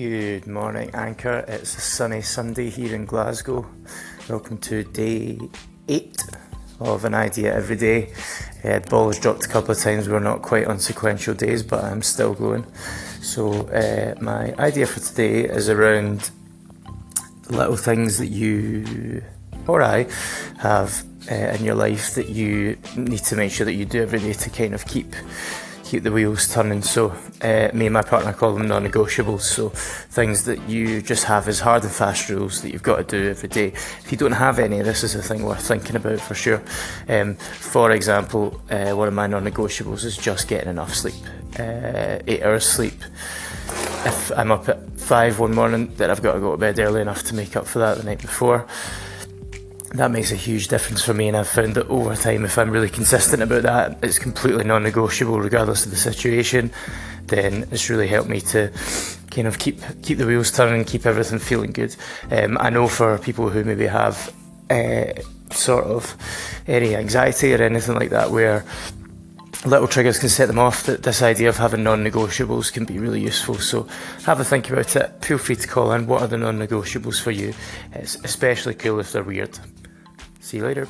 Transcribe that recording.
Good morning, Anchor. It's a sunny Sunday here in Glasgow. Welcome to day eight of an idea every day. Uh, ball has dropped a couple of times. We're not quite on sequential days, but I'm still going. So, uh, my idea for today is around little things that you or I have uh, in your life that you need to make sure that you do every day to kind of keep keep the wheels turning. So, uh, me and my partner call them non negotiables. So, things that you just have as hard and fast rules that you've got to do every day. If you don't have any, this is a thing worth thinking about for sure. Um, for example, uh, one of my non negotiables is just getting enough sleep uh, eight hours sleep. If I'm up at five one morning, then I've got to go to bed early enough to make up for that the night before that makes a huge difference for me, and I've found that over time, if I'm really consistent about that, it's completely non negotiable regardless of the situation, then it's really helped me to kind of keep keep the wheels turning, keep everything feeling good. Um, I know for people who maybe have uh, sort of any anxiety or anything like that, where little triggers can set them off that this idea of having non-negotiables can be really useful. So have a think about it. Feel free to call in. What are the non-negotiables for you? It's especially cool if they're weird see you later